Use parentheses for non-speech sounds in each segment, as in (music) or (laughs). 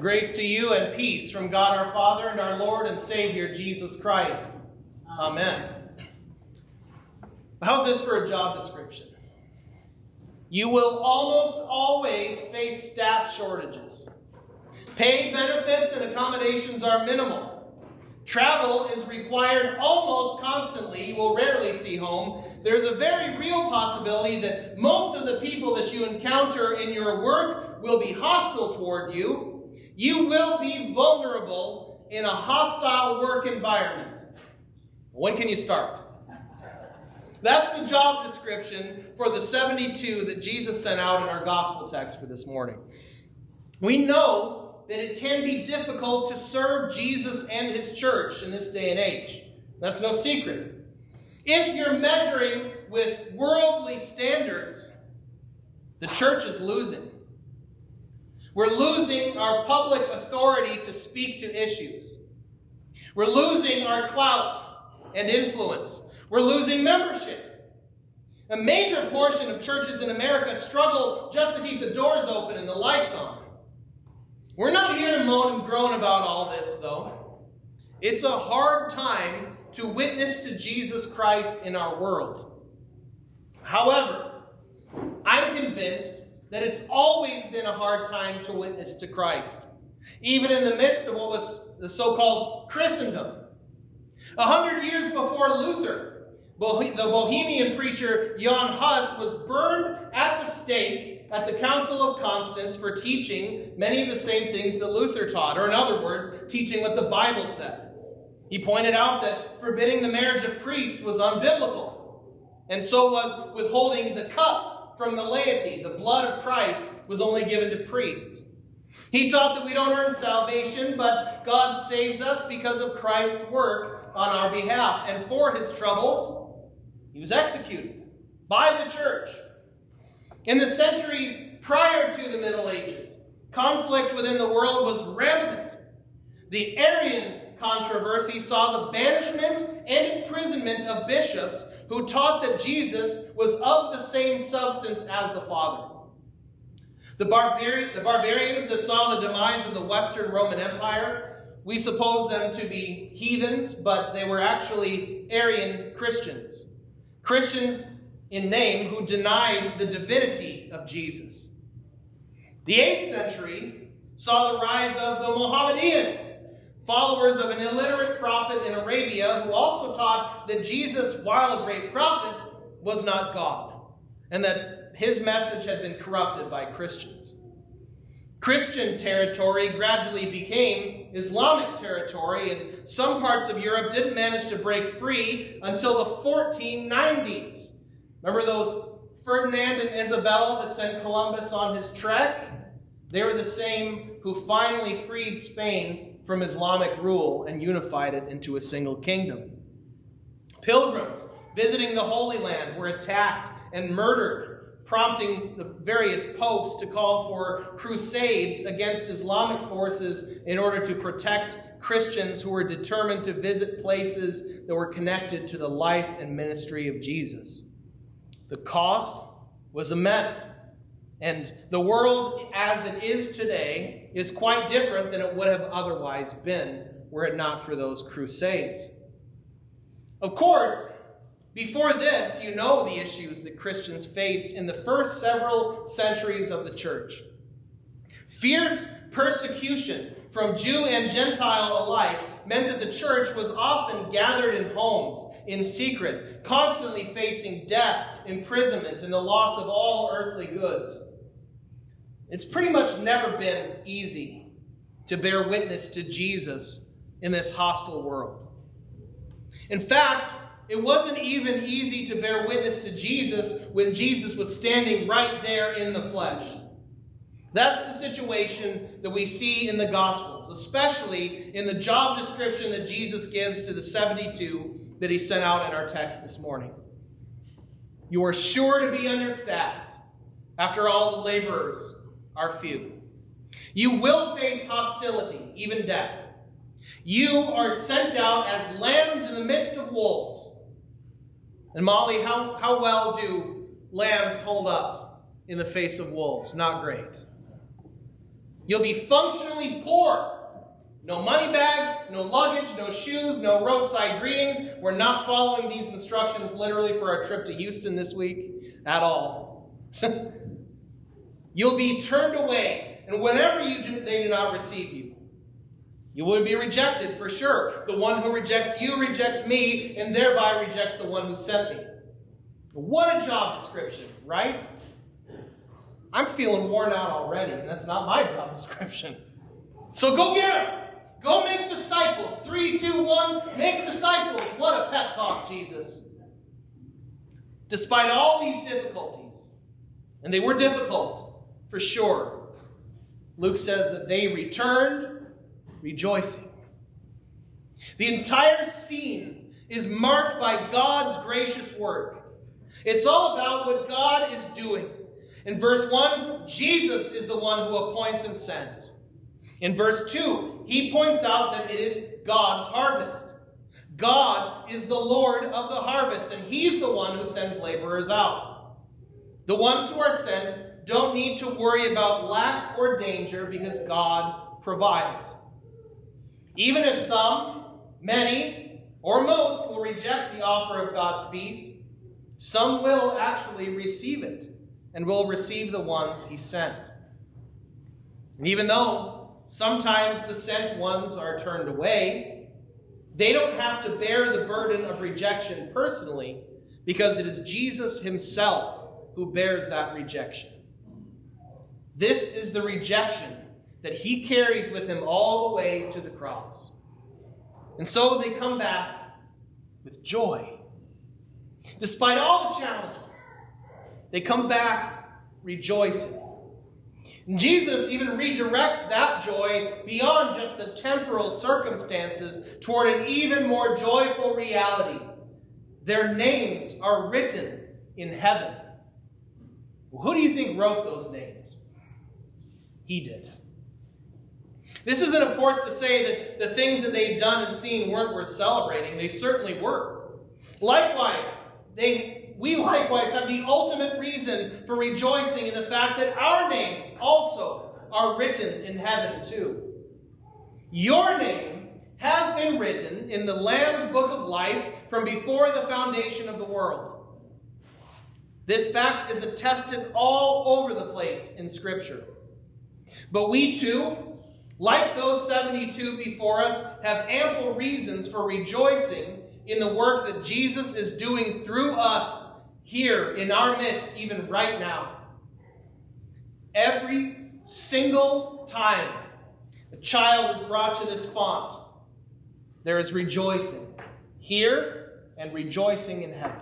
Grace to you and peace from God our Father and our Lord and Savior Jesus Christ. Amen. How's this for a job description? You will almost always face staff shortages. Paid benefits and accommodations are minimal. Travel is required almost constantly. You will rarely see home. There's a very real possibility that most of the people that you encounter in your work will be hostile toward you you will be vulnerable in a hostile work environment. When can you start? That's the job description for the 72 that Jesus sent out in our gospel text for this morning. We know that it can be difficult to serve Jesus and his church in this day and age. That's no secret. If you're measuring with worldly standards, the church is losing. We're losing our public authority to speak to issues. We're losing our clout and influence. We're losing membership. A major portion of churches in America struggle just to keep the doors open and the lights on. We're not here to moan and groan about all this, though. It's a hard time to witness to Jesus Christ in our world. However, I'm convinced that it's always been a hard time to witness to Christ, even in the midst of what was the so called Christendom. A hundred years before Luther, the Bohemian preacher Jan Hus was burned at the stake at the Council of Constance for teaching many of the same things that Luther taught, or in other words, teaching what the Bible said. He pointed out that forbidding the marriage of priests was unbiblical, and so was withholding the cup from the laity. The blood of Christ was only given to priests. He taught that we don't earn salvation, but God saves us because of Christ's work on our behalf. And for his troubles, he was executed by the church. In the centuries prior to the Middle Ages, conflict within the world was rampant. The Arian controversy saw the banishment and imprisonment of bishops who taught that Jesus was of the same substance as the Father. The, barbari- the barbarians that saw the demise of the Western Roman Empire, we suppose them to be heathens, but they were actually Arian Christians. Christians in name who denied the divinity of Jesus. The 8th century saw the rise of the Mohammedans, followers of an illiterate prophet in Arabia who also taught that Jesus, while a great prophet, was not God, and that his message had been corrupted by Christians. Christian territory gradually became Islamic territory, and some parts of Europe didn't manage to break free until the 1490s. Remember those Ferdinand and Isabella that sent Columbus on his trek? They were the same who finally freed Spain from Islamic rule and unified it into a single kingdom. Pilgrims visiting the Holy Land were attacked and murdered, prompting the various popes to call for crusades against Islamic forces in order to protect Christians who were determined to visit places that were connected to the life and ministry of Jesus. The cost was immense. And the world as it is today is quite different than it would have otherwise been were it not for those crusades. Of course, before this, you know the issues that Christians faced in the first several centuries of the church. Fierce persecution from Jew and Gentile alike meant that the church was often gathered in homes, in secret, constantly facing death, imprisonment, and the loss of all earthly goods. It's pretty much never been easy to bear witness to Jesus in this hostile world. In fact, it wasn't even easy to bear witness to Jesus when Jesus was standing right there in the flesh. That's the situation that we see in the Gospels, especially in the job description that Jesus gives to the 72 that he sent out in our text this morning. You are sure to be understaffed after all the laborers are few. You will face hostility, even death. You are sent out as lambs in the midst of wolves. And Molly, how, how well do lambs hold up in the face of wolves. Not great. You'll be functionally poor. No money bag, no luggage, no shoes, no roadside greetings. We're not following these instructions literally for our trip to Houston this week at all. (laughs) You'll be turned away, and whenever you do, they do not receive you. You would be rejected for sure. The one who rejects you rejects me, and thereby rejects the one who sent me. What a job description, right? I'm feeling worn out already, and that's not my job description. So go get them. Go make disciples. Three, two, one, make disciples. What a pep talk, Jesus. Despite all these difficulties, and they were difficult for sure, Luke says that they returned rejoicing. The entire scene is marked by God's gracious work. It's all about what God is doing. In verse 1, Jesus is the one who appoints and sends. In verse 2, he points out that it is God's harvest. God is the Lord of the harvest, and he's the one who sends laborers out. The ones who are sent don't need to worry about lack or danger because God provides. Even if some, many, or most will reject the offer of God's peace, some will actually receive it and will receive the ones he sent. And even though sometimes the sent ones are turned away, they don't have to bear the burden of rejection personally because it is Jesus himself who bears that rejection. This is the rejection that he carries with him all the way to the cross. And so they come back with joy. Despite all the challenges, they come back rejoicing. And Jesus even redirects that joy beyond just the temporal circumstances toward an even more joyful reality. Their names are written in heaven. Well, who do you think wrote those names? He did. This isn't, of course, to say that the things that they've done and seen weren't worth celebrating. They certainly were. Likewise, they, we likewise have the ultimate reason for rejoicing in the fact that our names also are written in heaven, too. Your name has been written in the Lamb's book of life from before the foundation of the world. This fact is attested all over the place in Scripture. But we too, like those 72 before us, have ample reasons for rejoicing in the work that Jesus is doing through us here in our midst, even right now. Every single time a child is brought to this font, there is rejoicing here and rejoicing in heaven.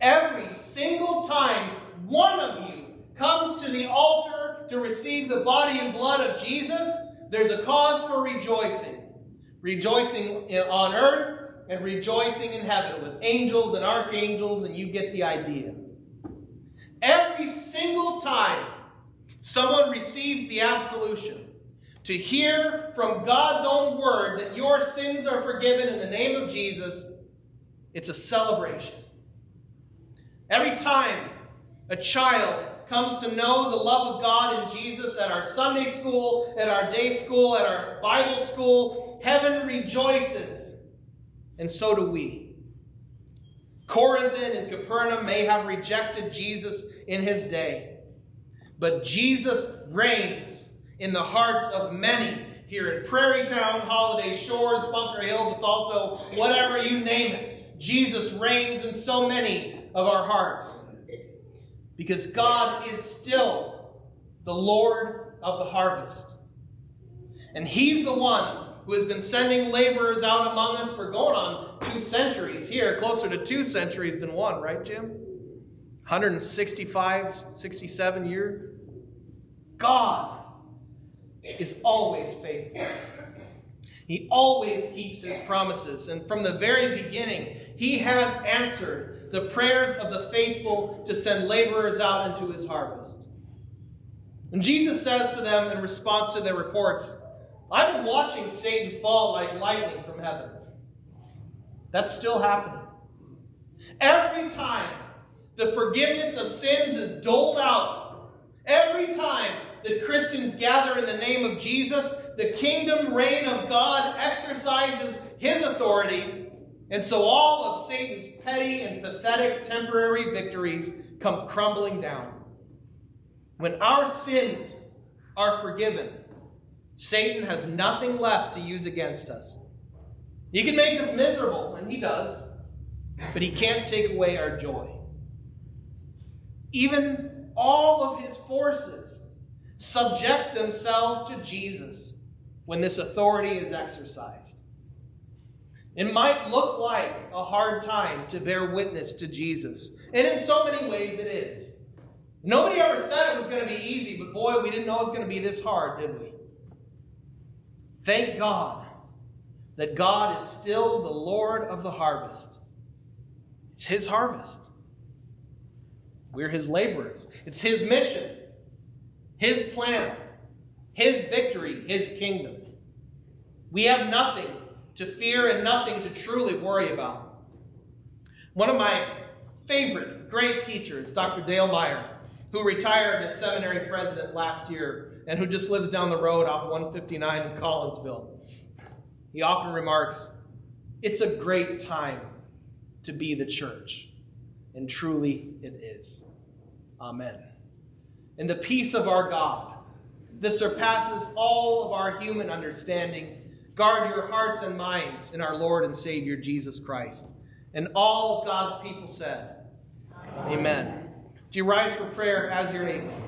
Every single time one of you comes to the altar to receive the body and blood of Jesus, there's a cause for rejoicing. Rejoicing on earth and rejoicing in heaven with angels and archangels, and you get the idea. Every single time someone receives the absolution, to hear from God's own word that your sins are forgiven in the name of Jesus, it's a celebration. Every time a child comes to know the love of God in Jesus at our Sunday school, at our day school, at our Bible school. Heaven rejoices, and so do we. Chorazin and Capernaum may have rejected Jesus in his day, but Jesus reigns in the hearts of many here in Prairietown, Holiday Shores, Bunker Hill, Bethalto, whatever you name it. Jesus reigns in so many of our hearts. Because God is still the Lord of the harvest. And He's the one who has been sending laborers out among us for going on two centuries here, closer to two centuries than one, right, Jim? 165, 67 years. God is always faithful. He always keeps his promises. And from the very beginning, he has answered the prayers of the faithful to send laborers out into his harvest. And Jesus says to them in response to their reports, I've been watching Satan fall like lightning from heaven. That's still happening. Every time the forgiveness of sins is doled out. Every time that Christians gather in the name of Jesus, the kingdom reign of God exercises his authority, and so all of Satan's petty and pathetic temporary victories come crumbling down. When our sins are forgiven, Satan has nothing left to use against us. He can make us miserable, and he does, but he can't take away our joy. Even all of his forces subject themselves to Jesus when this authority is exercised. It might look like a hard time to bear witness to Jesus, and in so many ways it is. Nobody ever said it was going to be easy, but boy, we didn't know it was going to be this hard, did we? Thank God that God is still the Lord of the harvest. It's His harvest. We're His laborers. It's His mission, His plan, His victory, His kingdom. We have nothing to fear and nothing to truly worry about. One of my favorite great teachers, Dr. Dale Meyer, who retired as seminary president last year and who just lives down the road off 159 in Collinsville. He often remarks, It's a great time to be the church. And truly it is. Amen. And the peace of our God, that surpasses all of our human understanding, guard your hearts and minds in our Lord and Savior Jesus Christ. And all of God's people said, Amen. Amen. Do you rise for prayer as you're able?